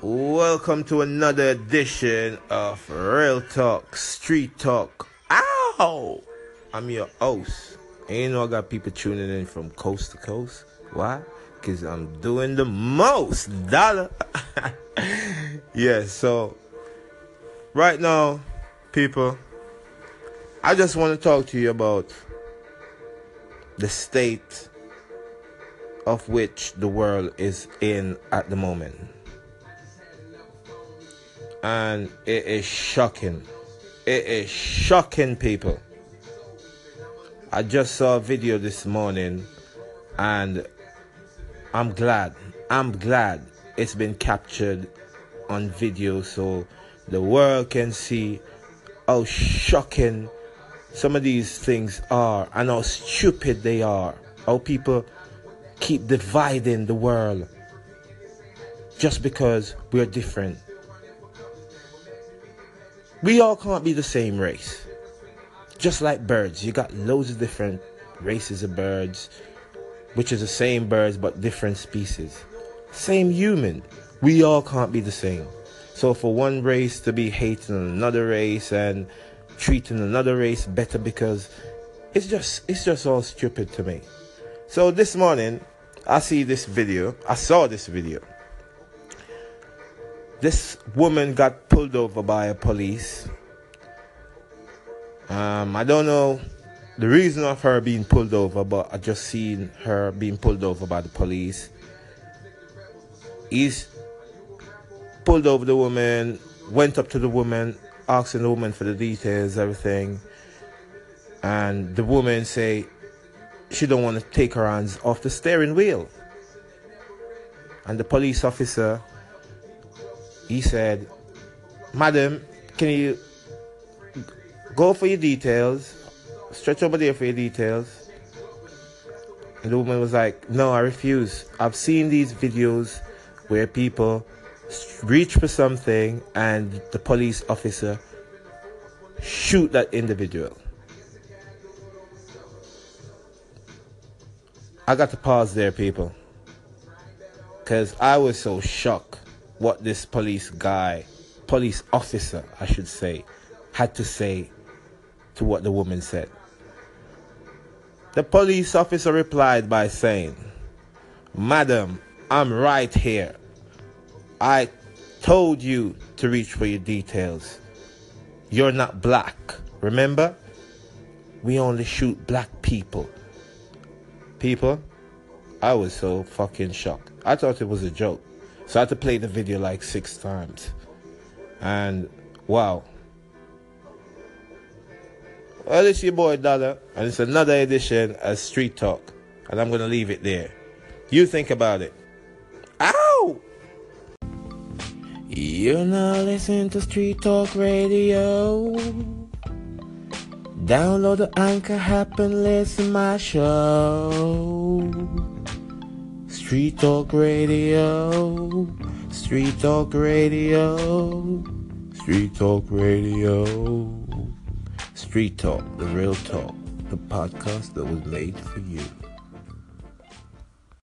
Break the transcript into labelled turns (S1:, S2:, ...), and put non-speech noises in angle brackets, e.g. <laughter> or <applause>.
S1: Welcome to another edition of Real Talk, Street Talk. Ow! I'm your host. And you know I got people tuning in from coast to coast. Why? Because I'm doing the most dollar. <laughs> yeah, so right now, people, I just want to talk to you about the state of which the world is in at the moment. And it is shocking. It is shocking, people. I just saw a video this morning and I'm glad. I'm glad it's been captured on video so the world can see how shocking some of these things are and how stupid they are. How people keep dividing the world just because we're different. We all can't be the same race. Just like birds, you got loads of different races of birds, which is the same birds but different species. Same human. We all can't be the same. So for one race to be hating another race and treating another race better because it's just it's just all stupid to me. So this morning, I see this video. I saw this video. This woman got pulled over by a police. Um, I don't know the reason of her being pulled over, but I just seen her being pulled over by the police. He's pulled over the woman, went up to the woman, asking the woman for the details, everything. And the woman say, she don't want to take her hands off the steering wheel. And the police officer, he said, Madam, can you go for your details? Stretch over there for your details. And the woman was like, No, I refuse. I've seen these videos where people reach for something and the police officer shoot that individual. I got to pause there, people. Because I was so shocked what this police guy, police officer, I should say, had to say to what the woman said. The police officer replied by saying, Madam, I'm right here. I told you to reach for your details. You're not black, remember? We only shoot black people. People, I was so fucking shocked. I thought it was a joke. So I had to play the video like six times. And wow. Well, it's your boy Dada, and it's another edition of Street Talk. And I'm going to leave it there. You think about it. Ow! You're now listening to Street Talk Radio. Download the Anchor app and listen my show. Street Talk Radio. Street Talk Radio. Street Talk Radio. Street Talk, the real talk, the podcast that was made for you.